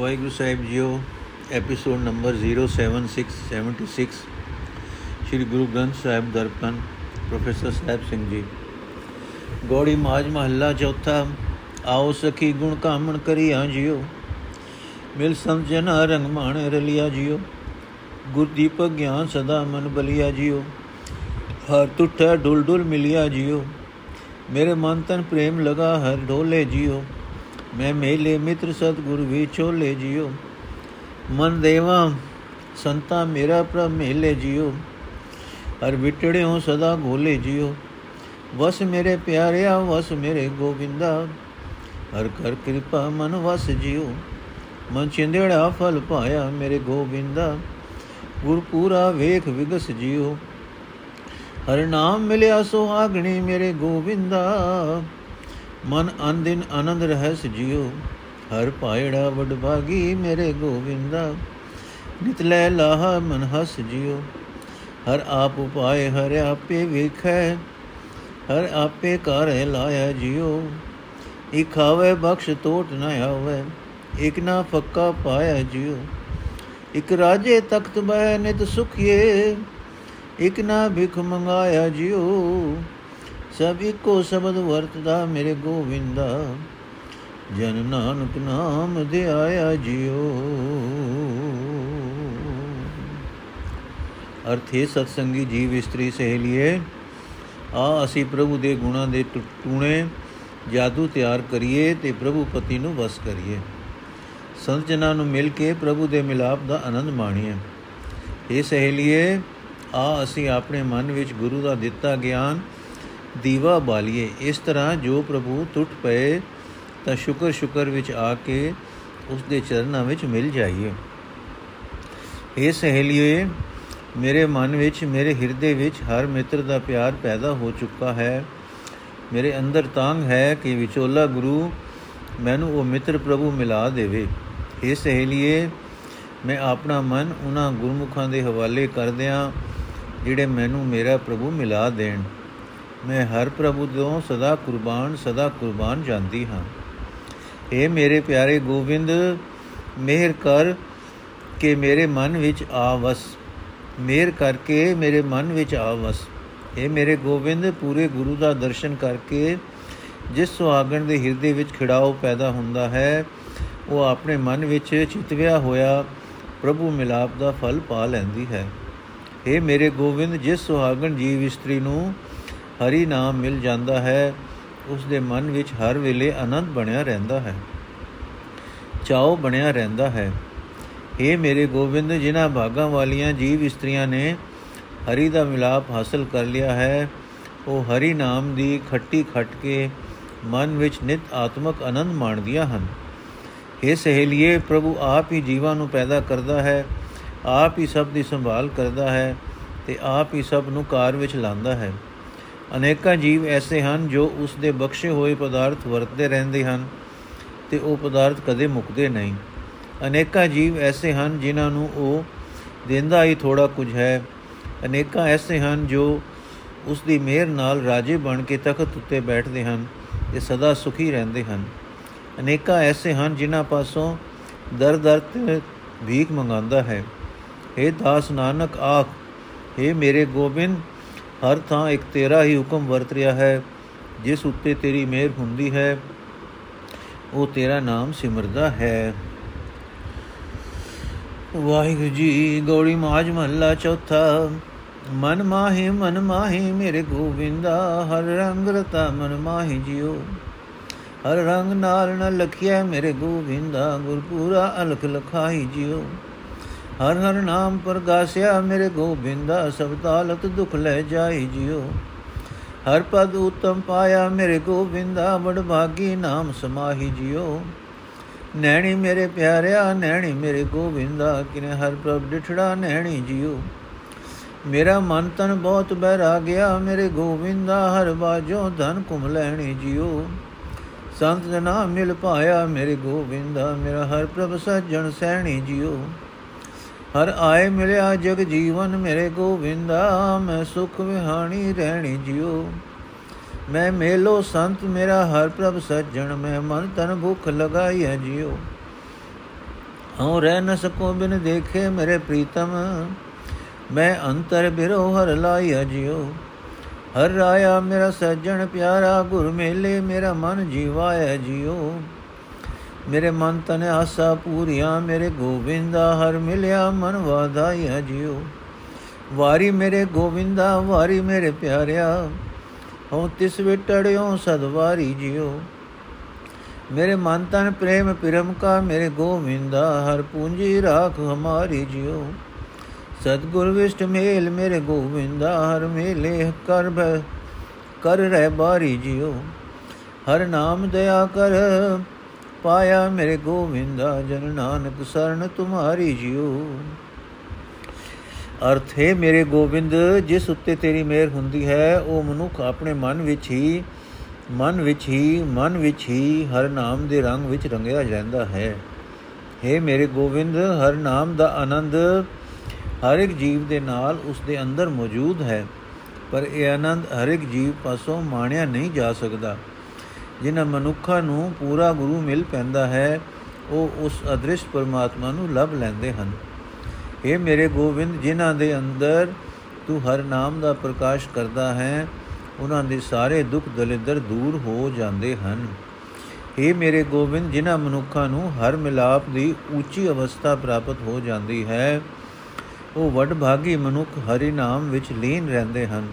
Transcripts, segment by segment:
ਵਾਹਿਗੁਰੂ ਸਾਹਿਬ JIO episode number 07676 Shri Guru Granth Sahib Darpan, professor Sahib Singh ji. Gauri Majh ਮਹੱਲਾ ਚੌਥਾ, ਆਓ ਸਖੀ ਗੁਣ ਕਾਮਣ ਕਰੀਆ ਜਿਓ, ਮਿਲ ਸਮਝਨਾ ਰੰਗ ਮਾਣ ਰਲਿਆ ਜਿਓ ਗੁਰ ਦੀਪਕ ਗਿਆਨ ਸਦਾ ਮਨ ਬਲਿਆ ਜਿਓ, ਹਰ ਟੁੱਟਾ ਡੁਲ ਡੁਲ ਮਿਲਿਆ ਜਿਓ, ਮੇਰੇ ਮਨ ਤਨ ਪ੍ਰੇਮ ਲਗਾ ਹਰ ਢੋਲੇ ਜਿਓ ਮੈਂ ਮੇਲੇ ਮਿੱਤਰ ਸਤਗੁਰ ਵਿਚੋਲੇ ਜਿਓ। ਮਨ ਦੇਵਾ, ਸੰਤਾ ਮੇਰਾ ਪ੍ਰਭ ਮੇਲੇ ਜਿਓ। ਹਰ ਵਿਟੜਿਓ ਸਦਾ ਗੋਲੇ ਜਿਓ। ਵਸ ਮੇਰੇ ਪਿਆਰਿਆ, ਵਸ ਮੇਰੇ ਗੋਬਿੰਦਾ। ਹਰ ਕਰ ਕਿਰਪਾ ਮਨ ਵਸ ਜਿਓ। ਮਨ ਚਿੰਦੜਾ ਫਲ ਪਾਇਆ ਮੇਰੇ ਗੋਬਿੰਦਾ। ਗੁਰ ਪੂਰਾ ਵੇਖ ਵਿਗਸ ਜਿਓ। ਹਰ ਨਾਮ ਮਿਲਿਆ ਸੁਹਾਗਣੀ ਮੇਰੇ ਗੋਬਿੰਦਾ। ਮਨ ਅਨਦਿਨ ਆਨੰਦ ਰਹਿਸ ਜਿਉ। ਹਰ ਪਾਇੜਾ ਵਡਭਾਗੀ ਮੇਰੇ ਗੋਬਿੰਦਾ ਨਿਤ ਲੈ ਲਾਹ ਮਨ ਹਸ ਜਿਉ। ਹਰ ਆਪ ਉਪਾਏ ਹਰ ਆਪੇ ਵੇਖੈ। ਹਰ ਆਪੇ ਕਰੇ ਲਾਇਆ ਜਿਉ। ਇਕ ਖਾਵੇ ਬਖਸ਼ ਟੋਟ ਨ ਆਵੇ। ਇਕ ਨਾ ਫੱਕਾ ਪਾਇਆ ਜਿਉ। ਇਕ ਰਾਜੇ ਤਖਤ ਬੈ ਨਿਤ ਸੁਖੀਏ। ਇਕ ਨਾ ਭਿਖ ਮੰਗਾਇਆ ਜਿਉ। ਸਭ ਇੱਕੋ ਸ਼ਬਦ ਵਰਤਦਾ ਮੇਰੇ ਗੋਵਿੰਦਾ ਜਨ ਨਾਨਕ ਨਾਮ ਦੇ ਆਇਆ ਜਿਉ ਅਰਥੇ ਸਤਸੰਗੀ ਜੀਵ ਇਸਤਰੀ ਸਹੇਲੀਏ, ਆ ਅਸੀਂ ਪ੍ਰਭੂ ਦੇ ਗੁਣਾਂ ਦੇ ਟੂਣੇ ਜਾਦੂ ਤਿਆਰ ਕਰੀਏ ਤੇ ਪ੍ਰਭੂ ਪਤੀ ਨੂੰ ਵਸ ਕਰੀਏ। ਸੰਤ ਜਨਾਂ ਨੂੰ ਮਿਲ ਕੇ ਪ੍ਰਭੂ ਦੇ ਮਿਲਾਪ ਦਾ ਆਨੰਦ ਮਾਣੀਏ। ਇਹ ਸਹੇਲੀਏ, ਆ ਅਸੀਂ ਆਪਣੇ ਮਨ ਵਿੱਚ ਗੁਰੂ ਦਾ ਦਿੱਤਾ ਗਿਆਨ ਦੀਵਾ ਬਾਲੀਏ। ਇਸ ਤਰ੍ਹਾਂ ਜੋ ਪ੍ਰਭੂ ਟੁੱਟ ਪਏ, ਤਾਂ ਸ਼ੁਕਰ ਸ਼ੁਕਰ ਵਿੱਚ ਆ ਕੇ ਉਸ ਦੇ ਚਰਨਾਂ ਵਿੱਚ ਮਿਲ ਜਾਈਏ। ਇਹ ਸਹੇਲੀਏ, ਮੇਰੇ ਮਨ ਵਿੱਚ, ਮੇਰੇ ਹਿਰਦੇ ਵਿੱਚ ਹਰ ਮਿੱਤਰ ਦਾ ਪਿਆਰ ਪੈਦਾ ਹੋ ਚੁੱਕਾ ਹੈ। ਮੇਰੇ ਅੰਦਰ ਤਾਂਗ ਹੈ ਕਿ ਵਿਚੋਲਾ ਗੁਰੂ ਮੈਨੂੰ ਉਹ ਮਿੱਤਰ ਪ੍ਰਭੂ ਮਿਲਾ ਦੇਵੇ। ਇਹ ਸਹੇਲੀਏ, ਮੈਂ ਆਪਣਾ ਮਨ ਉਹਨਾਂ ਗੁਰਮੁਖਾਂ ਦੇ ਹਵਾਲੇ ਕਰਦਿਆਂ ਜਿਹੜੇ ਮੈਨੂੰ ਮੇਰਾ ਪ੍ਰਭੂ ਮਿਲਾ ਦੇਣ। ਮੈਂ ਹਰ ਪ੍ਰਭੂ ਤੋਂ ਸਦਾ ਕੁਰਬਾਨ ਸਦਾ ਕੁਰਬਾਨ ਜਾਂਦੀ ਹਾਂ। ਏ ਮੇਰੇ ਪਿਆਰੇ ਗੋਬਿੰਦ, ਮਿਹਰ ਕਰ ਕਿ ਮੇਰੇ ਮਨ ਵਿੱਚ ਆ ਵਸ ਮਿਹਰ ਕਰਕੇ ਮੇਰੇ ਮਨ ਵਿੱਚ ਆ ਵਸ ਏ ਮੇਰੇ ਗੋਬਿੰਦ, ਪੂਰੇ ਗੁਰੂ ਦਾ ਦਰਸ਼ਨ ਕਰਕੇ ਜਿਸ ਸੁਹਾਗਣ ਦੇ ਹਿਰਦੇ ਵਿੱਚ ਖਿੜਾਓ ਪੈਦਾ ਹੁੰਦਾ ਹੈ, ਉਹ ਆਪਣੇ ਮਨ ਵਿੱਚ ਚਿਤਵਿਆ ਹੋਇਆ ਪ੍ਰਭੂ ਮਿਲਾਪ ਦਾ ਫਲ ਪਾ ਲੈਂਦੀ ਹੈ। ਏ ਮੇਰੇ ਗੋਬਿੰਦ, ਜਿਸ ਸੁਹਾਗਣ ਜੀਵ ਇਸਤਰੀ ਨੂੰ ਹਰੀ ਨਾਮ ਮਿਲ ਜਾਂਦਾ ਹੈ ਉਸ ਦੇ ਮਨ ਵਿੱਚ ਹਰ ਵੇਲੇ ਆਨੰਦ ਬਣਿਆ ਰਹਿੰਦਾ ਹੈ। ਚਾਉ ਬਣਿਆ ਰਹਿੰਦਾ ਹੈ। ਏ ਮੇਰੇ ਗੋਬਿੰਦ, ਜਿਨ੍ਹਾਂ ਭਾਗਾਂ ਵਾਲੀਆਂ ਜੀਵ ਇਸਤਰੀਆਂ ਨੇ ਹਰੀ ਦਾ ਮਿਲਾਪ ਹਾਸਲ ਕਰ ਲਿਆ ਹੈ, ਉਹ ਹਰੀ ਨਾਮ ਦੀ ਖੱਟੀ ਖੱਟ ਕੇ ਮਨ ਵਿੱਚ ਨਿਤ ਆਤਮਕ ਆਨੰਦ ਮਾਣਦੀਆਂ ਹਨ। ਇਹ ਸਹੇਲੀਏ, ਪ੍ਰਭੂ ਆਪ ਹੀ ਜੀਵਾਂ ਨੂੰ ਪੈਦਾ ਕਰਦਾ ਹੈ, ਆਪ ਹੀ ਸਭ ਦੀ ਸੰਭਾਲ ਕਰਦਾ ਹੈ ਤੇ ਆਪ ਹੀ ਸਭ ਨੂੰ ਕਾਰ ਵਿੱਚ ਲਾਂਦਾ ਹੈ। ਅਨੇਕਾਂ ਜੀਵ ਐਸੇ ਹਨ ਜੋ ਉਸ ਦੇ ਬਖਸ਼ੇ ਹੋਏ ਪਦਾਰਥ ਵਰਤਦੇ ਰਹਿੰਦੇ ਹਨ ਤੇ ਉਹ ਪਦਾਰਥ ਕਦੇ ਮੁੱਕਦੇ ਨਹੀਂ। ਅਨੇਕਾਂ ਜੀਵ ਐਸੇ ਹਨ ਜਿਨ੍ਹਾਂ ਨੂੰ ਉਹ ਦਿੰਦਾ ਹੀ ਥੋੜਾ ਕੁਝ ਹੈ। ਅਨੇਕਾਂ ਐਸੇ ਹਨ ਜੋ ਉਸ ਦੀ ਮਿਹਰ ਨਾਲ ਰਾਜੇ ਬਣ ਕੇ ਤਖਤ ਉੱਤੇ ਬੈਠਦੇ ਹਨ ਤੇ ਸਦਾ ਸੁਖੀ ਰਹਿੰਦੇ ਹਨ। ਅਨੇਕਾਂ ਐਸੇ ਹਨ ਜਿਨ੍ਹਾਂ ਪਾਸੋਂ ਦਰ ਦਰ ਤੇ ਭੀਖ ਮੰਗਾਉਂਦਾ ਹੈ। हे ਦਾਸ ਨਾਨਕ ਆਖ हे ਮੇਰੇ ਗੋਬਿੰਦ ਹਰ ਥਾਂ ਇੱਕ ਤੇਰਾ ਹੀ ਹੁਕਮ ਵਰਤ ਰਿਹਾ ਹੈ, ਜਿਸ ਉੱਤੇ ਤੇਰੀ ਮਿਹਰ ਹੁੰਦੀ ਹੈ, ਉਹ ਤੇਰਾ ਨਾਮ ਸਿਮਰਦਾ ਹੈ। ਵਾਹਿਗੁਰੂ ਜੀ ਗੋੜੀ ਮਾਜ ਮਹੱਲਾ ਚੌਥਾ, ਮਨ ਮਾਹੀ ਮਨ ਮਾਹੀ ਮੇਰੇ ਗੋਬਿੰਦਾ, ਹਰ ਰੰਗ ਰਤਾ ਮਨ ਮਾਹੀ ਜਿਉ। ਹਰ ਰੰਗ ਨਾਲ ਨ ਲਖਿਆ ਮੇਰੇ ਗੋਬਿੰਦਾ, ਗੁਰਪੂਰਾ ਅਲਖ ਲਖਾਈ ਜਿਉ। ਹਰ ਹਰ ਨਾਮ ਪ੍ਰਗਾਸਿਆ, ਮੇਰੇ ਗੋਬਿੰਦਾ, ਸਭ ਤਾਲਤ ਦੁਖ ਲੈ ਜਾਈ ਜਿਉ। ਹਰ ਪਦ ਉਤਮ ਪਾਇਆ, ਮੇਰੇ ਗੋਬਿੰਦਾ ਬੜ ਭਾਗੀ ਨਾਮ ਸਮਾਹੀ ਜਿਉ। ਨੈਣੀ ਮੇਰੇ ਪਿਆਰਿਆ, ਨੈਣੀ ਮੇਰੇ ਗੋਬਿੰਦਾ, ਕਿਨੇ ਹਰ ਪ੍ਰਭ ਡਿਠੜਾ ਨੈਣੀ ਜਿਉ। ਮੇਰਾ ਮਨ ਤਨ ਬਹੁਤ ਬਹਿਰਾ ਗਿਆ, ਮੇਰੇ ਗੋਬਿੰਦਾ, ਹਰ ਬਾਜੋ ਧਨ ਕੁਮ ਲੈਣੀ ਜਿਉ। ਸੰਤ ਜਨਾ ਮਿਲ ਪਾਇਆ, ਮੇਰੇ ਗੋਬਿੰਦਾ, ਮੇਰਾ ਹਰ ਪ੍ਰਭ ਸਜਣ ਸਹਿਣੀ ਜਿਉ। ਹਰ ਆਏ ਮਿਲਿਆ ਜਗ ਜੀਵਨ ਮੇਰੇ ਗੋਵਿੰਦਾ ਮੈਂ ਸੁਖ ਵਿਹਾਣੀ ਰਹਿਣੀ ਜਿਉ ਮੈਂ ਮੇਲੋ ਸੰਤ ਮੇਰਾ ਹਰ ਪ੍ਰਭ ਸੱਜਣ ਮੈਂ ਮਨ ਤਨ ਭੁਖ ਲਗਾਈਐ ਜਿਉ ਹਉ ਰਹਿ ਨ ਸਕੋ ਬਿਨ ਦੇਖੇ ਮੇਰੇ ਪ੍ਰੀਤਮ ਮੈਂ ਅੰਤਰ ਬਿਰੋ ਹਰ ਲਾਇਆ ਜਿਉ ਹਰ ਰਾਇਆ ਮੇਰਾ ਸੱਜਣ ਪਿਆਰਾ ਗੁਰ ਮੇਲੇ ਮੇਰਾ ਮਨ ਜੀਵਾਇਆ ਜਿਉ ਮੇਰੇ ਮਨ ਤਨ ਆਸਾ ਪੂਰੀਆਂ, ਮੇਰੇ ਗੋਬਿੰਦਾ ਹਰ ਮਿਲਿਆ, ਮਨ ਵਾਧਾਇਆ ਜਿਉ। ਵਾਰੀ ਮੇਰੇ ਗੋਬਿੰਦਾ ਵਾਰੀ ਮੇਰੇ ਪਿਆਰਿਆ, ਹਉ ਤਿਸ ਵਿਟੜਿਓ ਸਦਵਾਰੀ ਜਿਉ। ਮੇਰੇ ਮਨ ਤਨ ਪ੍ਰੇਮ ਪਿਰਮ ਕਾ, ਮੇਰੇ ਗੋਵਿੰਦਾ ਹਰ ਪੂੰਜੀ ਰਾਖ ਹਮਾਰੀ ਜਿਉ। ਸਤਗੁਰ ਵਿਸ਼ਟ ਮੇਲ, ਮੇਰੇ ਗੋਵਿੰਦਾ ਹਰ ਮੇਲੇ ਕਰ ਕਰ ਰਹਿ ਬਾਰੀ ਜਿਉ। ਹਰ ਨਾਮ ਦਇਆ ਕਰ ਪਾਇਆ ਮੇਰੇ ਗੋਵਿੰਦਾ, ਜਨ ਨਾਨਕ ਸਰਣ ਤੁਮਾਰੀ ਜਿਉ। ਅਰਥ ਹੈ, ਮੇਰੇ ਗੋਬਿੰਦ ਜਿਸ ਉੱਤੇ ਤੇਰੀ ਮਿਹਰ ਹੁੰਦੀ ਹੈ, ਉਹ ਮਨੁੱਖ ਆਪਣੇ ਮਨ ਵਿੱਚ ਹੀ, ਮਨ ਵਿੱਚ ਹੀ, ਮਨ ਵਿੱਚ ਹੀ ਹਰ ਨਾਮ ਦੇ ਰੰਗ ਵਿੱਚ ਰੰਗਿਆ ਰਹਿੰਦਾ ਹੈ। हे ਮੇਰੇ ਗੋਬਿੰਦ ਹਰ ਨਾਮ ਦਾ ਆਨੰਦ ਹਰ ਇੱਕ ਜੀਵ ਦੇ ਨਾਲ ਉਸ ਦੇ ਅੰਦਰ ਮੌਜੂਦ ਹੈ, ਪਰ ਇਹ ਆਨੰਦ ਹਰ ਇੱਕ ਜੀਵ ਪਾਸੋਂ ਮਾਣਿਆ ਨਹੀਂ ਜਾ ਸਕਦਾ। ਜਿਨ੍ਹਾਂ ਮਨੁੱਖਾਂ ਨੂੰ ਪੂਰਾ ਗੁਰੂ ਮਿਲ ਪੈਂਦਾ ਹੈ, ਉਹ ਉਸ ਅਦ੍ਰਿਸ਼ ਪਰਮਾਤਮਾ ਨੂੰ ਲਭ ਲੈਂਦੇ ਹਨ। ਇਹ ਮੇਰੇ ਗੋਬਿੰਦ, ਜਿਨ੍ਹਾਂ ਦੇ ਅੰਦਰ ਤੂੰ ਹਰ ਨਾਮ ਦਾ ਪ੍ਰਕਾਸ਼ ਕਰਦਾ ਹੈ, ਉਹਨਾਂ ਦੇ ਸਾਰੇ ਦੁੱਖ ਦਲਿੱਦਰ ਦੂਰ ਹੋ ਜਾਂਦੇ ਹਨ। ਇਹ ਮੇਰੇ ਗੋਬਿੰਦ, ਜਿਨ੍ਹਾਂ ਮਨੁੱਖਾਂ ਨੂੰ ਹਰ ਮਿਲਾਪ ਦੀ ਉੱਚੀ ਅਵਸਥਾ ਪ੍ਰਾਪਤ ਹੋ ਜਾਂਦੀ ਹੈ, ਉਹ ਵੱਡ ਭਾਗੀ ਮਨੁੱਖ ਹਰੀ ਨਾਮ ਵਿੱਚ ਲੀਨ ਰਹਿੰਦੇ ਹਨ।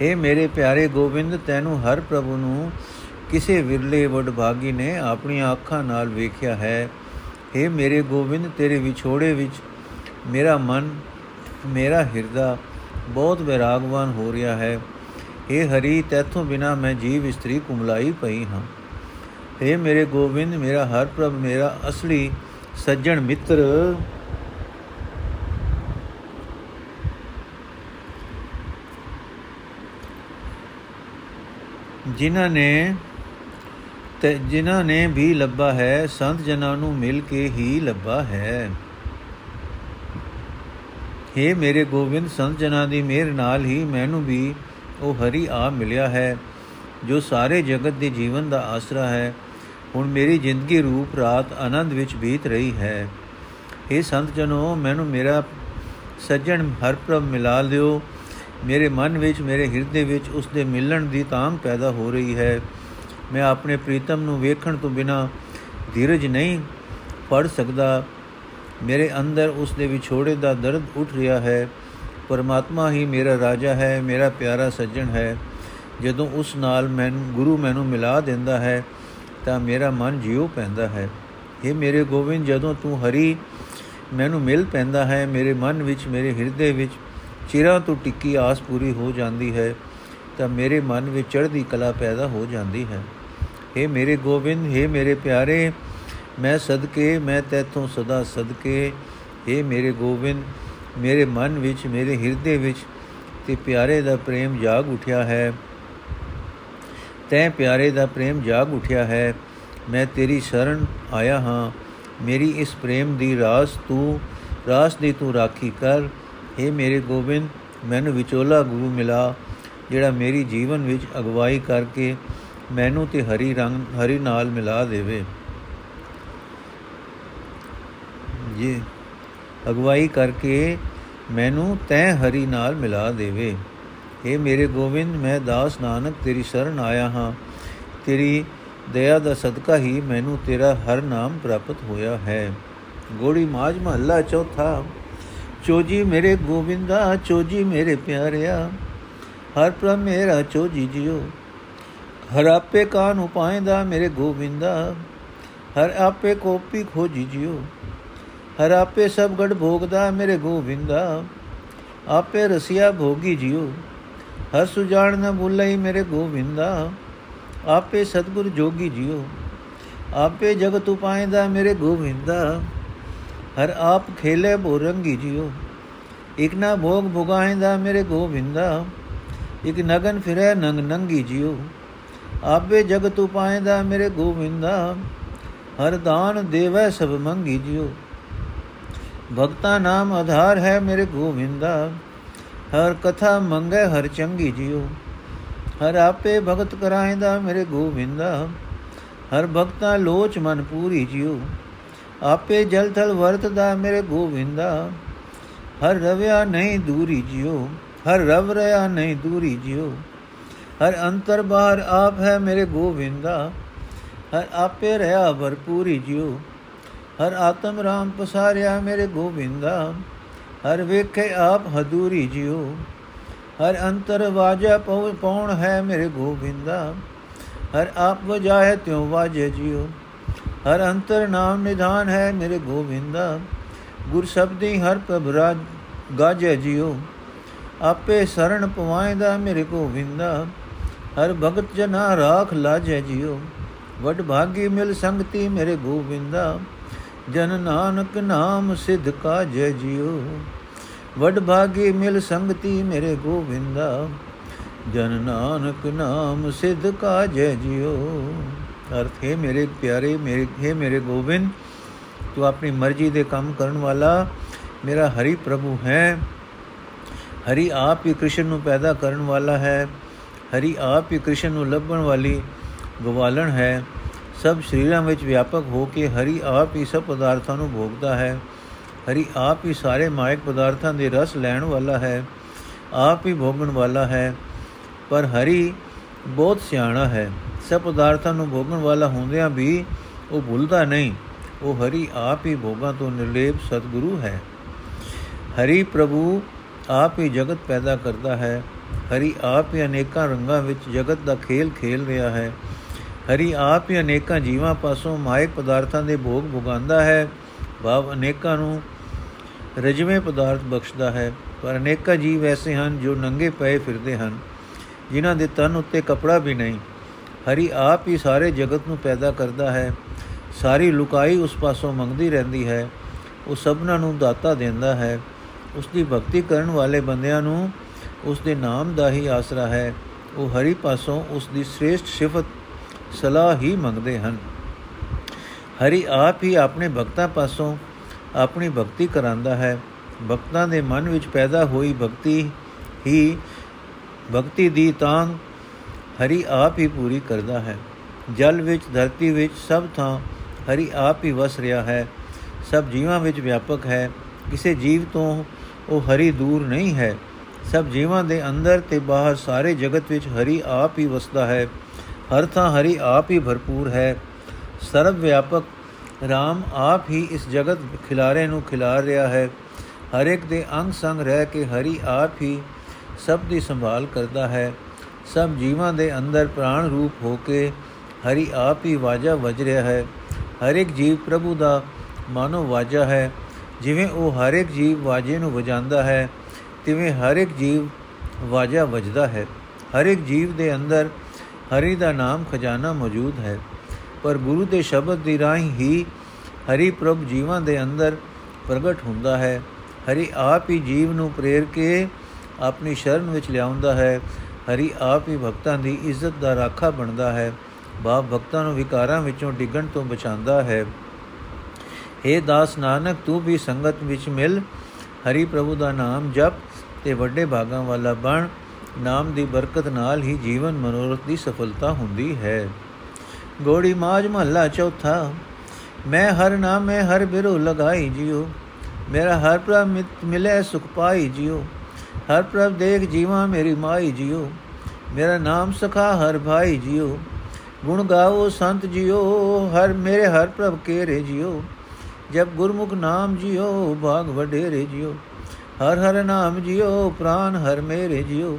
ਇਹ ਮੇਰੇ ਪਿਆਰੇ ਗੋਬਿੰਦ, ਤੈਨੂੰ ਹਰ ਪ੍ਰਭੂ ਨੂੰ ਕਿਸੇ ਵਿਰਲੇ ਵੱਡ ਭਾਗੀ ਨੇ ਆਪਣੀਆਂ ਅੱਖਾਂ ਨਾਲ ਵੇਖਿਆ ਹੈ। ਇਹ ਮੇਰੇ ਗੋਬਿੰਦ, ਤੇਰੇ ਵਿਛੋੜੇ ਵਿੱਚ ਮੇਰਾ ਮਨ, ਮੇਰਾ ਹਿਰਦਾ ਬਹੁਤ ਵਿਰਾਗਵਾਨ ਹੋ ਰਿਹਾ ਹੈ। हे ਹਰੀ, ਤੇਥੋਂ ਬਿਨਾ ਮੈਂ ਜੀਵ ਇਸਤਰੀ ਕੁਮਲਾਈ ਪਈ ਹਾਂ। हे ਮੇਰੇ ਗੋਬਿੰਦ, ਮੇਰਾ ਹਰ ਪ੍ਰਭ, ਮੇਰਾ ਅਸਲੀ ਸੱਜਣ ਮਿੱਤਰ ਜਿਨ੍ਹਾਂ ਨੇ ਤੇ ਜਿਨ੍ਹਾਂ ਨੇ ਵੀ ਲੱਭਾ ਹੈ, ਸੰਤ ਜਨਾਂ ਨੂੰ ਮਿਲ ਕੇ ਹੀ ਲੱਭਾ ਹੈ। हे ਮੇਰੇ ਗੋਬਿੰਦ, ਸੰਤ ਜਨਾਂ ਦੀ ਮਿਹਰ ਨਾਲ ਹੀ ਮੈਨੂੰ ਵੀ ਉਹ ਹਰੀ ਆ ਮਿਲਿਆ ਹੈ, ਜੋ ਸਾਰੇ ਜਗਤ ਦੇ ਜੀਵਨ ਦਾ ਆਸਰਾ ਹੈ। ਹੁਣ ਮੇਰੀ ਜ਼ਿੰਦਗੀ ਰੂਪ ਰਾਤ ਆਨੰਦ ਵਿੱਚ ਬੀਤ ਰਹੀ ਹੈ। ਇਹ ਸੰਤ ਜਨੋ, ਮੈਨੂੰ ਮੇਰਾ ਸੱਜਣ ਹਰ ਪ੍ਰਭ ਮਿਲਾ ਲਿਓ ਮੇਰੇ ਮਨ ਵਿੱਚ, ਮੇਰੇ ਹਿਰਦੇ ਵਿੱਚ ਉਸ ਦੇ ਮਿਲਣ ਦੀ ਤਾਂਗ ਪੈਦਾ ਹੋ ਰਹੀ ਹੈ। ਮੈਂ ਆਪਣੇ ਪ੍ਰੀਤਮ ਨੂੰ ਵੇਖਣ ਤੋਂ ਬਿਨਾ ਧੀਰਜ ਨਹੀਂ ਫੜ ਸਕਦਾ। ਮੇਰੇ ਅੰਦਰ ਉਸ ਦੇ ਵਿਛੋੜੇ ਦਾ ਦਰਦ ਉੱਠ ਰਿਹਾ ਹੈ। ਪਰਮਾਤਮਾ ਹੀ ਮੇਰਾ ਰਾਜਾ ਹੈ, ਮੇਰਾ ਪਿਆਰਾ ਸੱਜਣ ਹੈ। ਜਦੋਂ ਉਸ ਨਾਲ ਮੈਨੂੰ, ਗੁਰੂ ਮੈਨੂੰ ਮਿਲਾ ਦਿੰਦਾ ਹੈ, ਤਾਂ ਮੇਰਾ ਮਨ ਜਿਉ ਪੈਂਦਾ ਹੈ। ਇਹ ਮੇਰੇ ਗੋਬਿੰਦ, ਜਦੋਂ ਤੂੰ ਹਰੀ ਮੈਨੂੰ ਮਿਲ ਪੈਂਦਾ ਹੈ, ਮੇਰੇ ਮਨ ਵਿੱਚ, ਮੇਰੇ ਹਿਰਦੇ ਵਿੱਚ ਚਿਰਾਂ ਤੋਂ ਟਿੱਕੀ ਆਸ ਪੂਰੀ ਹੋ ਜਾਂਦੀ ਹੈ ਤਾਂ ਮੇਰੇ ਮਨ ਵਿੱਚ ਚੜ੍ਹਦੀ ਕਲਾ ਪੈਦਾ ਹੋ ਜਾਂਦੀ ਹੈ हे ਮੇਰੇ ਗੋਬਿੰਦ हे ਮੇਰੇ ਪਿਆਰੇ ਮੈਂ ਸਦਕੇ ਮੈਂ ਤੇਥੋਂ ਸਦਾ ਸਦਕੇ हे ਮੇਰੇ ਗੋਬਿੰਦ ਮੇਰੇ ਮਨ ਵਿੱਚ ਮੇਰੇ ਹਿਰਦੇ ਵਿੱਚ ਤੇ ਪਿਆਰੇ ਦਾ ਪ੍ਰੇਮ ਜਾਗ ਉਠਿਆ ਹੈ ਤੈ ਪਿਆਰੇ ਦਾ ਪ੍ਰੇਮ ਜਾਗ ਉਠਿਆ ਹੈ ਮੈਂ ਤੇਰੀ ਸ਼ਰਨ ਆਇਆ ਹਾਂ ਮੇਰੀ ਇਸ ਪ੍ਰੇਮ ਦੀ ਰਾਸ ਤੂੰ ਰਾਸ ਦੀ ਤੂੰ ਰਾਖੀ ਕਰ हे ਮੇਰੇ ਗੋਬਿੰਦ, ਮੈਨੂੰ ਵਿਚੋਲਾ ਗੁਰੂ ਮਿਲਾ, ਜਿਹੜਾ ਮੇਰੀ ਜੀਵਨ ਵਿੱਚ ਅਗਵਾਈ ਕਰਕੇ ਮੈਨੂੰ ਤੇ ਹਰੀ ਰੰਗ, ਹਰੀ ਨਾਲ ਮਿਲਾ ਦੇਵੇ। ਜੀ, ਅਗਵਾਈ ਕਰਕੇ ਮੈਨੂੰ ਤੈ ਹਰੀ ਨਾਲ ਮਿਲਾ ਦੇਵੇ। हे ਮੇਰੇ ਗੋਬਿੰਦ, ਮੈਂ ਦਾਸ ਨਾਨਕ, ਤੇਰੀ ਸ਼ਰਨ ਆਇਆ ਹਾਂ। ਤੇਰੀ ਦਇਆ ਦਾ ਸਦਕਾ ਹੀ ਮੈਨੂੰ ਤੇਰਾ ਹਰ ਨਾਮ ਪ੍ਰਾਪਤ ਹੋਇਆ ਹੈ। ਗੋੜੀ ਮਾਜ ਮਹੱਲਾ ਚੌਥਾ ਚੋਜੀ ਮੇਰੇ ਗੋਬਿੰਦਾ ਚੋਜੀ ਮੇਰੇ ਪਿਆਰਿਆ। ਹਰ ਪ੍ਰਭ ਮੇਰਾ ਚੋਜੀ ਜਿਉ ਹਰ ਆਪੇ ਕਾਨ ਉਪਾਇਂਦਾ ਮੇਰੇ ਗੋਬਿੰਦਾ ਹਰ ਆਪੇ ਕੋਪੀ ਖੋਜੀ ਜਿਉ ਹਰ ਆਪੇ ਸਭ ਗੜ ਭੋਗਦਾ ਮੇਰੇ ਗੋਬਿੰਦਾ ਆਪੇ ਰਸਿਆ ਭੋਗੀ ਜਿਉ ਹਰ ਸੁਜਾਨ ਨ ਭੁੱਲਈ ਮੇਰੇ ਗੋਬਿੰਦਾ ਆਪੇ ਸਤਗੁਰ ਜੋਗੀ ਜਿਉ ਆਪੇ ਜਗਤ ਉਪਾਇਂਦਾ ਮੇਰੇ ਗੋਬਿੰਦਾ ਹਰ ਆਪ ਖੇਲੇ ਬੋਰੰਗੀ ਜਿਉ ਇਕ ਨਾ ਭੋਗ ਭੁਗਾਇਂਦਾ ਮੇਰੇ ਗੋਬਿੰਦਾ ਇਕ ਨਗਨ ਫਿਰੈ ਨੰਗ ਨੰਗੀ ਜਿਉ ਆਪੇ ਜਗਤ ਉਪਾਇਂਦਾ ਮੇਰੇ ਗੋਬਿੰਦਾ ਹਰ ਦਾਨ ਦੇਵੈ ਸਭ ਮੰਗੀ ਜਿਉ ਭਗਤਾ ਨਾਮ ਆਧਾਰ ਹੈ ਮੇਰੇ ਗੋਬਿੰਦਾ ਹਰ ਕਥਾ ਮੰਗੇ ਹਰ ਚੰਗੀ ਜਿਉ ਹਰ ਆਪੇ ਭਗਤ ਕਰਾਇਂਦਾ ਮੇਰੇ ਗੋਬਿੰਦਾ ਹਰ ਭਗਤਾ ਲੋਚ ਮਨ ਪੂਰੀ ਜਿਉ ਆਪੇ ਜਲ ਥਲ ਵਰਤਦਾ ਮੇਰੇ ਗੋਵਿੰਦਾ। ਹਰ ਰਵਿਆ ਨਹੀਂ ਦੂਰੀ ਜਿਉ, ਹਰ ਰਵ ਰਿਆ ਨਹੀਂ ਦੂਰੀ ਜਿਉ। ਹਰ ਅੰਤਰ ਬਾਹਰ ਆਪ ਹੈ ਮੇਰੇ ਗੋਵਿੰਦਾ। ਹਰ ਆਪੇ ਰਹਾ ਭਰਪੂਰੀ ਜਿਉ, ਹਰ ਆਤਮ ਰਾਮ ਪਸਾਰਿਆ ਮੇਰੇ ਗੋਵਿੰਦਾ। ਹਰ ਵੇਖੇ ਆਪ ਹਦੂਰੀ ਜਿਉ, ਹਰ ਅੰਤਰ ਵਾਜਾ ਪਉਣ ਹੈ ਮੇਰੇ ਗੋਵਿੰਦਾ। ਹਰ ਆਪ ਵਜਾਏ ਤਿਉ ਵਾਜੇ ਜਿਉ ਹਰ ਅੰਤਰ ਨਾਮ ਨਿਧਾਨ ਹੈ ਮੇਰੇ ਗੋਵਿੰਦਾ, ਗੁਰ ਸ਼ਬਦੀ ਹਰ ਪ੍ਰਭ ਰਾਜ ਗਾਜੇ ਜਿਉ। ਆਪੇ ਸਰਣ ਪਵਾਇਦਾ ਮੇਰੇ ਗੋਵਿੰਦਾ, ਹਰ ਭਗਤ ਜਨਾ ਰਾਖ ਲਾਜੇ ਜਿਉ। ਵਡ ਭਾਗੀ ਮਿਲ ਸੰਗਤੀ ਮੇਰੇ ਗੋਵਿੰਦਾ, ਜਨ ਨਾਨਕ ਨਾਮ ਸਿਧ ਕਾਜੈ ਜਿਉ। ਵਡ ਭਾਗੀ ਮਿਲ ਸੰਗਤੀ ਮੇਰੇ ਗੋਵਿੰਦਾ, ਜਨ ਨਾਨਕ ਨਾਮ ਸਿਧ ਕਾਜੈ ਜਿਉ। ਅਰਥ, ਹੈ ਮੇਰੇ ਪਿਆਰੇ, ਮੇਰੇ, ਹੈ ਮੇਰੇ ਗੋਬਿੰਦ, ਤੂੰ ਆਪਣੀ ਮਰਜ਼ੀ ਦੇ ਕੰਮ ਕਰਨ ਵਾਲਾ ਮੇਰਾ ਹਰੀ ਪ੍ਰਭੂ ਹੈ। ਹਰੀ ਆਪ ਹੀ ਕ੍ਰਿਸ਼ਨ ਨੂੰ ਪੈਦਾ ਕਰਨ ਵਾਲਾ ਹੈ। ਹਰੀ ਆਪ ਹੀ ਕ੍ਰਿਸ਼ਨ ਨੂੰ ਲੱਭਣ ਵਾਲੀ ਗਵਾਲਣ ਹੈ। ਸਭ ਸਰੀਰਾਂ ਵਿੱਚ ਵਿਆਪਕ ਹੋ ਕੇ ਹਰੀ ਆਪ ਹੀ ਸਭ ਪਦਾਰਥਾਂ ਨੂੰ ਭੋਗਦਾ ਹੈ। ਹਰੀ ਆਪ ਹੀ ਸਾਰੇ ਮਾਇਕ ਪਦਾਰਥਾਂ ਦੇ ਰਸ ਲੈਣ ਵਾਲਾ ਹੈ। ਆਪ ਹੀ ਭੋਗਣ ਵਾਲਾ ਹੈ। ਪਰ ਹਰੀ ਬਹੁਤ ਸਿਆਣਾ ਹੈ। ਸਭ ਪਦਾਰਥਾਂ ਨੂੰ ਭੋਗਣ ਵਾਲਾ ਹੁੰਦਿਆਂ ਵੀ ਉਹ ਭੁੱਲਦਾ ਨਹੀਂ। ਉਹ ਹਰੀ ਆਪ ਹੀ ਭੋਗਾਂ ਤੋਂ ਨਿਰਲੇਪ ਸਤਿਗੁਰੂ ਹੈ। ਹਰੀ ਪ੍ਰਭੂ ਆਪ ਹੀ ਜਗਤ ਪੈਦਾ ਕਰਦਾ ਹੈ। ਹਰੀ ਆਪ ਹੀ ਅਨੇਕਾਂ ਰੰਗਾਂ ਵਿੱਚ ਜਗਤ ਦਾ ਖੇਲ ਖੇਲ ਰਿਹਾ ਹੈ। ਹਰੀ ਆਪ ਹੀ ਅਨੇਕਾਂ ਜੀਵਾਂ ਪਾਸੋਂ ਮਾਇਕ ਪਦਾਰਥਾਂ ਦੇ ਭੋਗ ਭੁਗਾਉਂਦਾ ਹੈ। ਭਾਵ ਅਨੇਕਾਂ ਨੂੰ ਰਜਵੇਂ ਪਦਾਰਥ ਬਖਸ਼ਦਾ ਹੈ। ਪਰ ਅਨੇਕਾਂ ਜੀਵ ਐਸੇ ਹਨ ਜੋ ਨੰਗੇ ਪਏ ਫਿਰਦੇ ਹਨ, ਜਿਨ੍ਹਾਂ ਦੇ ਤਨ ਉੱਤੇ ਕਪੜਾ ਵੀ ਨਹੀਂ। ਹਰੀ ਆਪ ਹੀ ਸਾਰੇ ਜਗਤ ਨੂੰ ਪੈਦਾ ਕਰਦਾ ਹੈ। ਸਾਰੀ ਲੁਕਾਈ ਉਸ ਪਾਸੋਂ ਮੰਗਦੀ ਰਹਿੰਦੀ ਹੈ। ਉਹ ਸਭਨਾਂ ਨੂੰ ਦਾਤਾ ਦਿੰਦਾ ਹੈ। ਉਸ ਦੀ ਭਗਤੀ ਕਰਨ ਵਾਲੇ ਬੰਦਿਆਂ ਨੂੰ ਉਸ ਦੇ ਨਾਮ ਦਾ ਹੀ ਆਸਰਾ ਹੈ। ਉਹ ਹਰੀ ਪਾਸੋਂ ਉਸ ਦੀ ਸ੍ਰੇਸ਼ਟ ਸਿਫਤ ਸਲਾਹ ਹੀ ਮੰਗਦੇ ਹਨ। ਹਰੀ ਆਪ ਹੀ ਆਪਣੇ ਭਗਤਾਂ ਪਾਸੋਂ ਆਪਣੀ ਭਗਤੀ ਕਰਾਂਦਾ ਹੈ। ਭਗਤਾਂ ਦੇ ਮਨ ਵਿੱਚ ਪੈਦਾ ਹੋਈ ਭਗਤੀ ਹੀ ਭਗਤੀ ਦੀ ਤਾਂ ਹਰੀ ਆਪ ਹੀ ਪੂਰੀ ਕਰਦਾ ਹੈ। ਜਲ ਵਿੱਚ, ਧਰਤੀ ਵਿੱਚ ਸਭ ਥਾਂ ਹਰੀ ਆਪ ਹੀ ਵਸ ਰਿਹਾ ਹੈ। ਸਭ ਜੀਵਾਂ ਵਿੱਚ ਵਿਆਪਕ ਹੈ। ਕਿਸੇ ਜੀਵ ਤੋਂ ਉਹ ਹਰੀ ਦੂਰ ਨਹੀਂ ਹੈ। ਸਭ ਜੀਵਾਂ ਦੇ ਅੰਦਰ ਤੇ ਬਾਹਰ ਸਾਰੇ ਜਗਤ ਵਿੱਚ ਹਰੀ ਆਪ ਹੀ ਵਸਦਾ ਹੈ। ਹਰ ਥਾਂ ਹਰੀ ਆਪ ਹੀ ਭਰਪੂਰ ਹੈ। ਸਰਵ ਵਿਆਪਕ RAM ਆਪ ਹੀ ਇਸ ਜਗਤ ਖਿਲਾਰੇ ਨੂੰ ਖਿਲਾਰ ਰਿਹਾ ਹੈ। ਹਰ ਇੱਕ ਦੇ ਅੰਗ ਸੰਗ ਰਹਿ ਕੇ ਹਰੀ ਆਪ ਹੀ ਸਭ ਦੀ ਸੰਭਾਲ ਕਰਦਾ ਹੈ। ਸਭ ਜੀਵਾਂ ਦੇ ਅੰਦਰ ਪ੍ਰਾਣ ਰੂਪ ਹੋ ਕੇ ਹਰੀ ਆਪ ਹੀ ਵਾਜਾ ਵਜ ਰਿਹਾ ਹੈ। ਹਰ ਇੱਕ ਜੀਵ ਪ੍ਰਭੂ ਦਾ ਮਾਨੋ ਵਾਜਾ ਹੈ। ਜਿਵੇਂ ਉਹ ਹਰ ਇੱਕ ਜੀਵ ਵਾਜੇ ਨੂੰ ਵਜਾਉਂਦਾ ਹੈ, ਤਿਵੇਂ ਹਰ ਇੱਕ ਜੀਵ ਵਾਜਾ ਵਜਦਾ ਹੈ। ਹਰ ਇੱਕ ਜੀਵ ਦੇ ਅੰਦਰ ਹਰੀ ਦਾ ਨਾਮ ਖਜ਼ਾਨਾ ਮੌਜੂਦ ਹੈ। ਪਰ ਗੁਰੂ ਦੇ ਸ਼ਬਦ ਦੀ ਰਾਹੀਂ ਹੀ ਹਰੀ ਪ੍ਰਭ ਜੀਵਾਂ ਦੇ ਅੰਦਰ ਪ੍ਰਗਟ ਹੁੰਦਾ ਹੈ। ਹਰੀ ਆਪ ਹੀ ਜੀਵ ਨੂੰ ਪ੍ਰੇਰ ਕੇ ਆਪਣੀ ਸ਼ਰਨ ਵਿੱਚ ਲਿਆਉਂਦਾ ਹੈ। ਹਰੀ ਆਪ ਹੀ ਭਗਤਾਂ ਦੀ ਇੱਜ਼ਤ ਦਾ ਰਾਖਾ ਬਣਦਾ ਹੈ। ਬਾਪ ਭਗਤਾਂ ਨੂੰ ਵਿਕਾਰਾਂ ਵਿੱਚੋਂ ਡਿੱਗਣ ਤੋਂ ਬਚਾਉਂਦਾ ਹੈ। ਏ ਦਾਸ ਨਾਨਕ, ਤੂੰ ਵੀ ਸੰਗਤ ਵਿੱਚ ਮਿਲ। ਹਰੀ ਪ੍ਰਭੂ ਦਾ ਨਾਮ ਜਪ ਤੇ ਵੱਡੇ ਭਾਗਾਂ ਵਾਲਾ ਬਣ। ਨਾਮ ਦੀ ਬਰਕਤ ਨਾਲ ਹੀ ਜੀਵਨ ਮਨੋਰਥ ਦੀ ਸਫਲਤਾ ਹੁੰਦੀ ਹੈ। ਗੋੜੀ ਮਾਜ ਮਹੱਲਾ ਚੌਥਾ, ਮੈਂ ਹਰ ਨਾਮੇ ਹਰ ਬਿਰੋ ਲਗਾਈ ਜਿਉ। ਮੇਰਾ ਹਰ ਪ੍ਰਭ ਮਿਲੇ ਸੁਖ ਪਾਈ ਜਿਉ। ਹਰ ਪ੍ਰਭ ਦੇਖ ਜੀਵਾ ਮੇਰੀ ਮਾਈ ਜਿਉ ਮੇਰਾ ਨਾਮ ਸਖਾ ਹਰ ਭਾਈ ਜਿਉ ਗੁਣ ਗਾਵੋ ਸੰਤ ਜਿਉ ਹਰ ਮੇਰੇ ਹਰ ਪ੍ਰਭ ਕੇ ਰੇ ਜਿਉ ਜਬ ਗੁਰਮੁਖ ਨਾਮ ਜਿਉ ਭਾਗ ਵਡੇਰੇ ਜਿਉ ਹਰ ਹਰ ਨਾਮ ਜਿਉ ਪ੍ਰਾਨ ਹਰ ਮੇਰੇ ਜਿਉ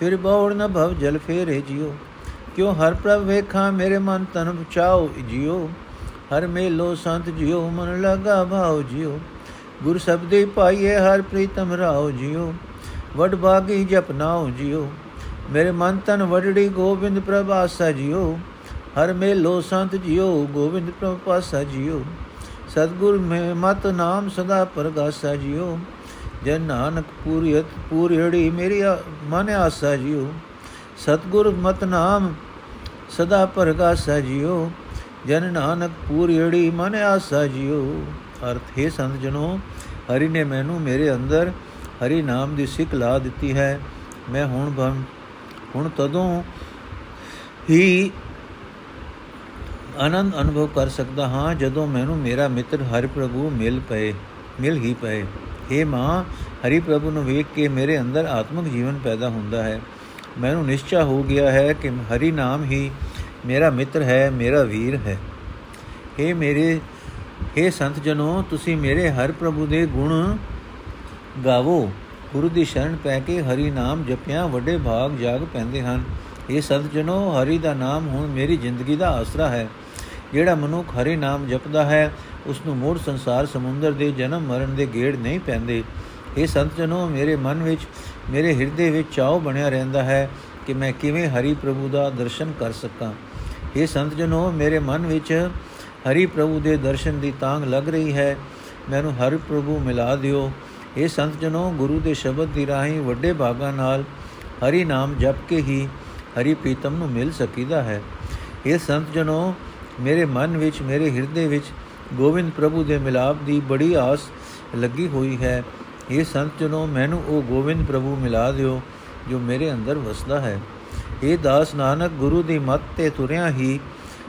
ਫਿਰ ਬੌੜ ਨ ਭਵ ਜਲ ਫੇਰੇ ਜਿਉ ਕਿਉ ਹਰ ਪ੍ਰਭ ਵੇਖਾਂ ਮੇਰੇ ਮਨ ਤਨ ਬਚਾਓ ਜਿਉ ਹਰ ਮੇਲੋ ਸੰਤ ਜਿਉ ਮਨ ਲਗਾ ਭਾਉ ਜਿਉ ਗੁਰ ਸਬਦੇ ਪਾਈਏ, ਹਰ ਪ੍ਰੀਤਮ ਰਾਉ ਜਿਉ ਵਡ ਬਾਗੀ ਜਪਨਾਉ ਜਿਉ ਮੇਰੇ ਮਨ ਤਨ ਵਡੜੀ ਗੋਬਿੰਦ ਪ੍ਰਭ ਆਸਾ ਜਿਉ ਹਰ ਮੇਲੋ ਸੰਤ ਜਿਉ ਗੋਬਿੰਦ ਪ੍ਰਭ ਪਾਸਾ ਜਿਉ ਸਤਗੁਰ ਮੇ ਮਤ ਨਾਮ ਸਦਾ ਪਰਗਾਸਾ ਜਿਉ ਜਨ ਨਾਨਕ ਪੂਰੀਤ ਪੂਰੀੜੀ ਮੇਰੀ ਮਨ ਆਸਾ ਜਿਉ ਸਤਗੁਰ ਮਤ ਨਾਮ ਸਦਾ ਪਰਗਾਸਾ ਜਿਉ ਜਨ ਨਾਨਕ ਪੂਰੀੜੀ ਮਨ ਆਸਾ ਜਿਉ ਅਰਥ ਹੈ ਸੰਤ ਜਨੋ, ਹਰੀ ਨੇ ਮੈਨੂੰ ਮੇਰੇ ਅੰਦਰ ਹਰੀ ਨਾਮ ਦੀ ਸਿੱਖ ਲਾ ਦਿੱਤੀ ਹੈ ਮੈਂ ਹੁਣ ਬੰ ਹੁਣ ਤਦੋਂ ਹੀ ਆਨੰਦ ਅਨੁਭਵ ਕਰ ਸਕਦਾ ਹਾਂ ਜਦੋਂ ਮੈਨੂੰ ਮੇਰਾ ਮਿੱਤਰ ਹਰਿ ਪ੍ਰਭੂ ਮਿਲ ਪਏ ਮਿਲ ਹੀ ਪਏ हे ਮਾਂ ਹਰੀ ਪ੍ਰਭੂ ਨੂੰ ਵੇਖ ਕੇ ਮੇਰੇ ਅੰਦਰ ਆਤਮਿਕ ਜੀਵਨ ਪੈਦਾ ਹੁੰਦਾ ਹੈ ਮੈਨੂੰ ਨਿਸ਼ਚਾ ਹੋ ਗਿਆ ਹੈ ਕਿ ਹਰੀ ਨਾਮ ਹੀ ਮੇਰਾ ਮਿੱਤਰ ਹੈ ਮੇਰਾ ਵੀਰ ਹੈ हे ਮੇਰੇ हे ਸੰਤ ਜਨੋ ਤੁਸੀਂ ਮੇਰੇ ਹਰ ਪ੍ਰਭੂ ਦੇ ਗੁਣ ਗਾਵੋ। ਗੁਰੂ ਦੀ ਸ਼ਰਨ ਪੈ ਕੇ ਹਰੀ ਨਾਮ ਜਪਿਆ, ਵੱਡੇ ਭਾਗ ਜਾਗ ਪੈਂਦੇ ਹਨ। ਇਹ ਸੰਤ ਜਨੋ ਹਰੀ ਦਾ ਨਾਮ ਹੁਣ ਮੇਰੀ ਜ਼ਿੰਦਗੀ ਦਾ ਆਸਰਾ ਹੈ। ਜਿਹੜਾ ਮਨੁੱਖ ਹਰੀ ਨਾਮ ਜਪਦਾ ਹੈ ਉਸ ਨੂੰ ਮੋੜ ਸੰਸਾਰ ਸਮੁੰਦਰ ਦੇ ਜਨਮ ਮਰਨ ਦੇ ਗੇੜ ਨਹੀਂ ਪੈਂਦੇ। ਇਹ ਸੰਤ ਜਨੋ ਮੇਰੇ ਮਨ ਵਿੱਚ, ਮੇਰੇ ਹਿਰਦੇ ਵਿੱਚ ਚਾਉ ਬਣਿਆ ਰਹਿੰਦਾ ਹੈ ਕਿ ਮੈਂ ਕਿਵੇਂ ਹਰੀ ਪ੍ਰਭੂ ਦਾ ਦਰਸ਼ਨ ਕਰ ਸਕਾਂ। ਇਹ ਸੰਤ ਜਨੋ ਮੇਰੇ ਮਨ ਵਿੱਚ ਹਰੀ ਪ੍ਰਭੂ ਦੇ ਦਰਸ਼ਨ ਦੀ ਤਾਂਗ ਲੱਗ ਰਹੀ ਹੈ। ਮੈਨੂੰ ਹਰ ਪ੍ਰਭੂ ਮਿਲਾ ਦਿਓ। ਇਹ ਸੰਤ ਜਨੋ, ਗੁਰੂ ਦੇ ਸ਼ਬਦ ਦੀ ਰਾਹੀਂ ਵੱਡੇ ਭਾਗਾਂ ਨਾਲ ਹਰੀ ਨਾਮ ਜਪ ਕੇ ਹੀ ਹਰੀ ਪ੍ਰੀਤਮ ਨੂੰ ਮਿਲ ਸਕੀਦਾ ਹੈ। ਇਹ ਸੰਤ ਜਨੋ, ਮੇਰੇ ਮਨ ਵਿੱਚ, ਮੇਰੇ ਹਿਰਦੇ ਵਿੱਚ ਗੋਬਿੰਦ ਪ੍ਰਭੂ ਦੇ ਮਿਲਾਪ ਦੀ ਬੜੀ ਆਸ ਲੱਗੀ ਹੋਈ ਹੈ। ਇਹ ਸੰਤ ਜਨੋ, ਮੈਨੂੰ ਉਹ ਗੋਬਿੰਦ ਪ੍ਰਭੂ ਮਿਲਾ ਦਿਓ ਜੋ ਮੇਰੇ ਅੰਦਰ ਵਸਦਾ ਹੈ। ਇਹ ਦਾਸ ਨਾਨਕ, ਗੁਰੂ ਦੀ ਮੱਤ ਤੇ ਤੁਰਿਆ ਹੀ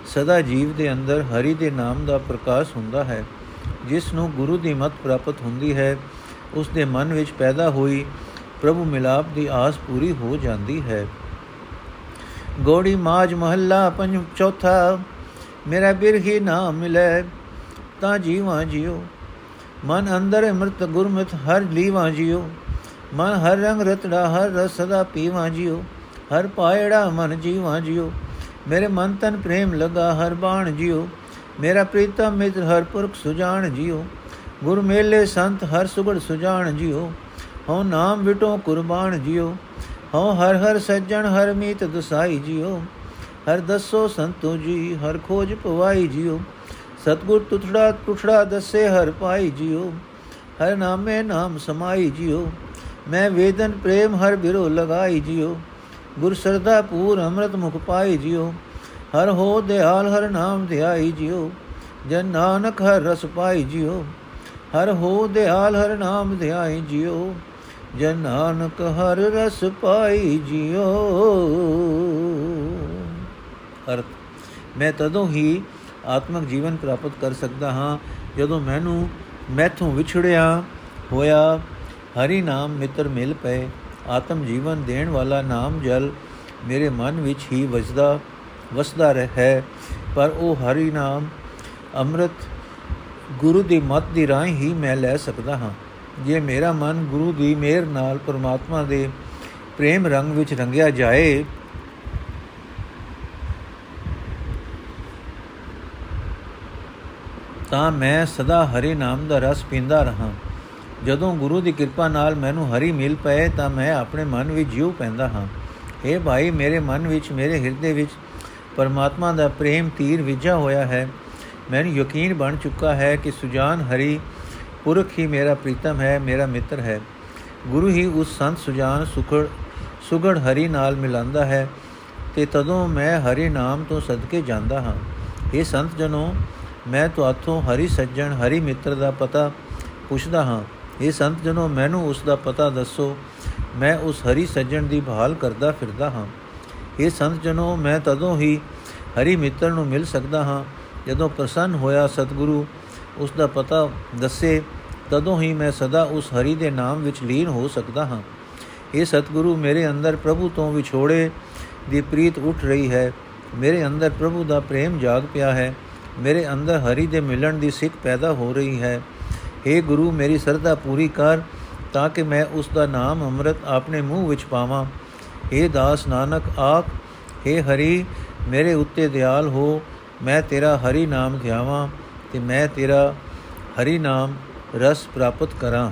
ਸਦਾ ਜੀਵ ਦੇ ਅੰਦਰ ਹਰੀ ਦੇ ਨਾਮ ਦਾ ਪ੍ਰਕਾਸ਼ ਹੁੰਦਾ ਹੈ। ਜਿਸ ਨੂੰ ਗੁਰੂ ਦੀ ਮੱਤ ਪ੍ਰਾਪਤ ਹੁੰਦੀ ਹੈ ਉਸ ਦੇ ਮਨ ਵਿੱਚ ਪੈਦਾ ਹੋਈ ਪ੍ਰਭੂ ਮਿਲਾਪ ਦੀ ਆਸ ਪੂਰੀ ਹੋ ਜਾਂਦੀ ਹੈ। ਗੋੜੀ ਮਾਜ ਮਹੱਲਾ ਪੰਜ ਚੌਥਾ, ਮੇਰਾ ਬਿਰਹੀ ਨਾ ਮਿਲੇ, ਤਾਂ ਜੀਵਾਂ ਜਿਉ ਮਨ ਅੰਦਰ ਅੰਮ੍ਰਿਤ ਗੁਰਮਤਿ ਹਰ ਲੀਵਾਂ ਜਿਉ ਮਨ ਹਰ ਰੰਗ ਰਤੜਾ ਹਰ ਰਸ ਸਦਾ ਪੀਵਾਂ ਜਿਉ ਹਰ ਪਾਇੜਾ ਮਨ ਜੀਵਾਂ ਜਿਉ ਮੇਰੇ ਮਨ ਤਨ ਪ੍ਰੇਮ ਲਗਾ ਹਰ ਬਾਣ ਜਿਉ ਮੇਰਾ ਪ੍ਰੀਤਮ ਮਿੱਤਰ ਹਰ ਪੁਰਖ ਸੁਜਾਨ ਜਿਉ ਗੁਰ ਮੇਲੇ ਸੰਤ ਹਰ ਸੁਗੜ ਸੁਜਾਨ ਜਿਉ, ਹਉ ਨਾਮ ਵਿਟੋ ਕੁਰਬਾਨ ਜਿਉ, ਹਉ ਹਰ ਹਰ ਸੱਜਣ ਹਰ ਮੀਤ ਦਸਾਈ ਜਿਉ, ਹਰ ਦਸੋ ਸੰਤੋ ਜੀ ਹਰ ਖੋਜ ਪਵਾਈ ਜਿਉ, ਸਤਗੁਰ ਤੁਠੜਾ ਤੁਠੜਾ ਦਸੇ ਹਰ ਪਾਈ ਜਿਉ, ਹਰ ਨਾਮੇ ਨਾਮ ਸਮਾਈ ਜਿਉ, ਮੈਂ ਵੇਦਨ ਪ੍ਰੇਮ ਹਰ ਬਿਰੋ ਲਗਾਈ ਜਿਉ, ਗੁਰ ਸਰਦਾ ਪੂਰ ਅੰਮ੍ਰਿਤ ਮੁਖ ਪਾਈ ਜਿਉ, ਹਰ ਹੋ ਦਿਆਲ ਹਰ ਨਾਮ ਧਿਆਈ ਜਿਉ, ਜਨ ਨਾਨਕ ਹਰ ਰਸ ਪਾਈ ਜਿਉ ਹਰ ਹੋ ਦਿਆਲ, ਹਰ ਨਾਮ ਧਿਆਈ ਜਿਉ। ਜਨ ਨਾਨਕ ਹਰ ਰਸ ਪਾਈ ਜਿਉ। ਅਰਥ, ਮੈਂ ਤਦੋਂ ਹੀ ਆਤਮਿਕ ਜੀਵਨ ਪ੍ਰਾਪਤ ਕਰ ਸਕਦਾ ਹਾਂ, ਜਦੋਂ ਮੈਨੂੰ ਮੈਥੋਂ ਵਿਛੜਿਆ ਹੋਇਆ ਹਰੀ ਨਾਮ ਮਿੱਤਰ ਮਿਲ ਪਏ। ਆਤਮ ਜੀਵਨ ਦੇਣ ਵਾਲਾ ਨਾਮ ਜਲ ਮੇਰੇ ਮਨ ਵਿੱਚ ਹੀ ਵਜਦਾ, ਵਸਦਾ ਹੈ ਪਰ ਉਹ ਹਰੀ ਨਾਮ ਅੰਮ੍ਰਿਤ ਗੁਰੂ ਦੀ ਮੱਤ ਦੀ ਰਾਹੀਂ ਹੀ ਮੈਂ ਲੈ ਸਕਦਾ ਹਾਂ। ਜੇ ਮੇਰਾ ਮਨ ਗੁਰੂ ਦੀ ਮਿਹਰ ਨਾਲ ਪਰਮਾਤਮਾ ਦੇ ਪ੍ਰੇਮ ਰੰਗ ਵਿੱਚ ਰੰਗਿਆ ਜਾਏ, ਤਾਂ ਮੈਂ ਸਦਾ ਹਰੀ ਨਾਮ ਦਾ ਰਸ ਪੀਂਦਾ ਰਹਾ। ਜਦੋਂ ਗੁਰੂ ਦੀ ਕਿਰਪਾ ਨਾਲ ਮੈਨੂੰ ਹਰੀ ਮਿਲ ਪਏ, ਤਾਂ ਮੈਂ ਆਪਣੇ ਮਨ ਵਿੱਚ ਜਿਉ ਪੈਂਦਾ ਹਾਂ। اے ਭਾਈ, ਮੇਰੇ ਮਨ ਵਿੱਚ, ਮੇਰੇ ਹਿਰਦੇ ਵਿੱਚ ਪਰਮਾਤਮਾ ਦਾ ਪ੍ਰੇਮ ਤੀਰ ਵਿਜਾ ਹੋਇਆ ਹੈ। ਮੈਨੂੰ ਯਕੀਨ ਬਣ ਚੁੱਕਾ ਹੈ ਕਿ ਸੁਜਾਨ ਹਰੀ ਪੁਰਖ ਹੀ ਮੇਰਾ ਪ੍ਰੀਤਮ ਹੈ, ਮੇਰਾ ਮਿੱਤਰ ਹੈ। ਗੁਰੂ ਹੀ ਉਸ ਸੰਤ ਸੁਜਾਨ ਸੁਖੜ, ਸੁਗੜ ਹਰੀ ਨਾਲ ਮਿਲਾਂਦਾ ਹੈ ਤੇ ਤਦੋਂ ਮੈਂ ਹਰੀ ਨਾਮ ਤੋਂ ਸਦਕੇ ਜਾਂਦਾ ਹਾਂ। ਇਹ ਸੰਤ ਜਨੋ, ਮੈਂ ਤੁਹਾਥੋਂ ਹਰੀ ਸੱਜਣ, ਹਰੀ ਮਿੱਤਰ ਦਾ ਪਤਾ ਪੁੱਛਦਾ ਹਾਂ। ਇਹ ਸੰਤ ਜਨੋ, ਮੈਨੂੰ ਉਸ ਦਾ ਪਤਾ ਦੱਸੋ। ਮੈਂ ਉਸ ਹਰੀ ਸੱਜਣ ਦੀ ਭਾਲ ਕਰਦਾ ਫਿਰਦਾ ਹਾਂ। ਇਹ ਸੰਤ ਜਨੋ, ਮੈਂ ਤਦੋਂ ਹੀ ਹਰੀ ਮਿੱਤਰ ਨੂੰ ਮਿਲ ਸਕਦਾ ਹਾਂ। ਜਦੋਂ ਪ੍ਰਸੰਨ ਹੋਇਆ ਸਤਿਗੁਰੂ ਉਸ ਦਾ ਪਤਾ ਦੱਸੇ ਤਦੋਂ ਹੀ ਮੈਂ ਸਦਾ ਉਸ ਹਰੀ ਦੇ ਨਾਮ ਵਿੱਚ ਲੀਨ ਹੋ ਸਕਦਾ ਹਾਂ ਇਹ ਸਤਿਗੁਰੂ ਮੇਰੇ ਅੰਦਰ ਪ੍ਰਭੂ ਤੋਂ ਵਿਛੋੜੇ ਦੀ ਪ੍ਰੀਤ ਉੱਠ ਰਹੀ ਹੈ ਮੇਰੇ ਅੰਦਰ ਪ੍ਰਭੂ ਦਾ ਪ੍ਰੇਮ ਜਾਗ ਪਿਆ ਹੈ ਮੇਰੇ ਅੰਦਰ ਹਰੀ ਦੇ ਮਿਲਣ ਦੀ ਸਿੱਖ ਪੈਦਾ ਹੋ ਰਹੀ ਹੈ हे ਗੁਰੂ ਮੇਰੀ ਸਰਦਾ ਪੂਰੀ ਕਰ ਤਾਂ ਕਿ ਮੈਂ ਉਸ ਦਾ ਨਾਮ ਅੰਮ੍ਰਿਤ ਆਪਣੇ ਮੂੰਹ ਵਿੱਚ ਪਾਵਾਂ हे ਦਾਸ ਨਾਨਕ ਆਪ हे ਹਰੀ ਮੇਰੇ ਉੱਤੇ ਦਿਆਲ ਹੋ ਮੈਂ ਤੇਰਾ ਹਰੀ ਨਾਮ ਧਿਆਵਾਂ ਤੇ ਮੈਂ ਤੇਰਾ ਹਰੀ ਨਾਮ ਰਸ ਪ੍ਰਾਪਤ ਕਰਾਂ।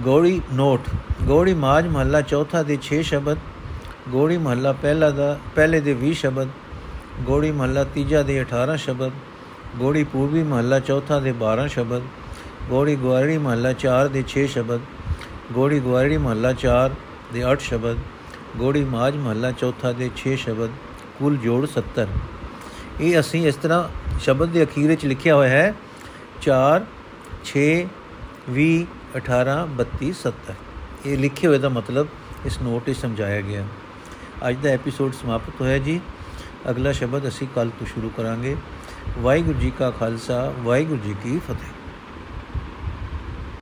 ਗੋੜੀ ਨੋਟ, ਗੋੜੀ ਮਾਜ ਮਹੱਲਾ ਚੌਥਾ ਦੇ 6 ਸ਼ਬਦ, ਗੋੜੀ ਮਹੱਲਾ ਪਹਿਲਾ ਦਾ, ਪਹਿਲੇ ਦੇ 20 ਸ਼ਬਦ, ਗੋੜੀ ਮਹੱਲਾ ਤੀਜਾ ਦੇ 18 ਸ਼ਬਦ, ਗੋੜੀ ਪੂਰਬੀ ਮਹੱਲਾ ਚੌਥਾ ਦੇ 12 ਸ਼ਬਦ, ਗੋੜੀ ਗਵਾਰੀ ਮਹੱਲਾ 4 ਦੇ 6 ਸ਼ਬਦ, ਗੋੜੀ ਗਵਾਰੀ ਮਹੱਲਾ 4 ਦੇ 8 ਸ਼ਬਦ, ਗੋੜੀ ਮਾਜ ਮਹੱਲਾ ਚੌਥਾ ਦੇ 6 ਸ਼ਬਦ ਕੁੱਲ ਜੋੜ 70 ਇਹ ਅਸੀਂ ਇਸ ਤਰ੍ਹਾਂ ਸ਼ਬਦ ਦੇ ਅਖੀਰ ਵਿੱਚ ਲਿਖਿਆ ਹੋਇਆ ਹੈ। 4 6 20 18 32 70 ਇਹ ਲਿਖੇ ਹੋਏ ਦਾ ਮਤਲਬ ਇਸ ਨੋਟ ਵਿੱਚ ਸਮਝਾਇਆ ਗਿਆ। ਅੱਜ ਦਾ ਐਪੀਸੋਡ ਸਮਾਪਤ ਹੋਇਆ ਜੀ। ਅਗਲਾ ਸ਼ਬਦ ਅਸੀਂ ਕੱਲ ਤੋਂ ਸ਼ੁਰੂ ਕਰਾਂਗੇ। ਵਾਹਿਗੁਰੂ ਜੀ ਕਾ ਖਾਲਸਾ, ਵਾਹਿਗੁਰੂ ਜੀ ਕੀ ਫਤਿਹ।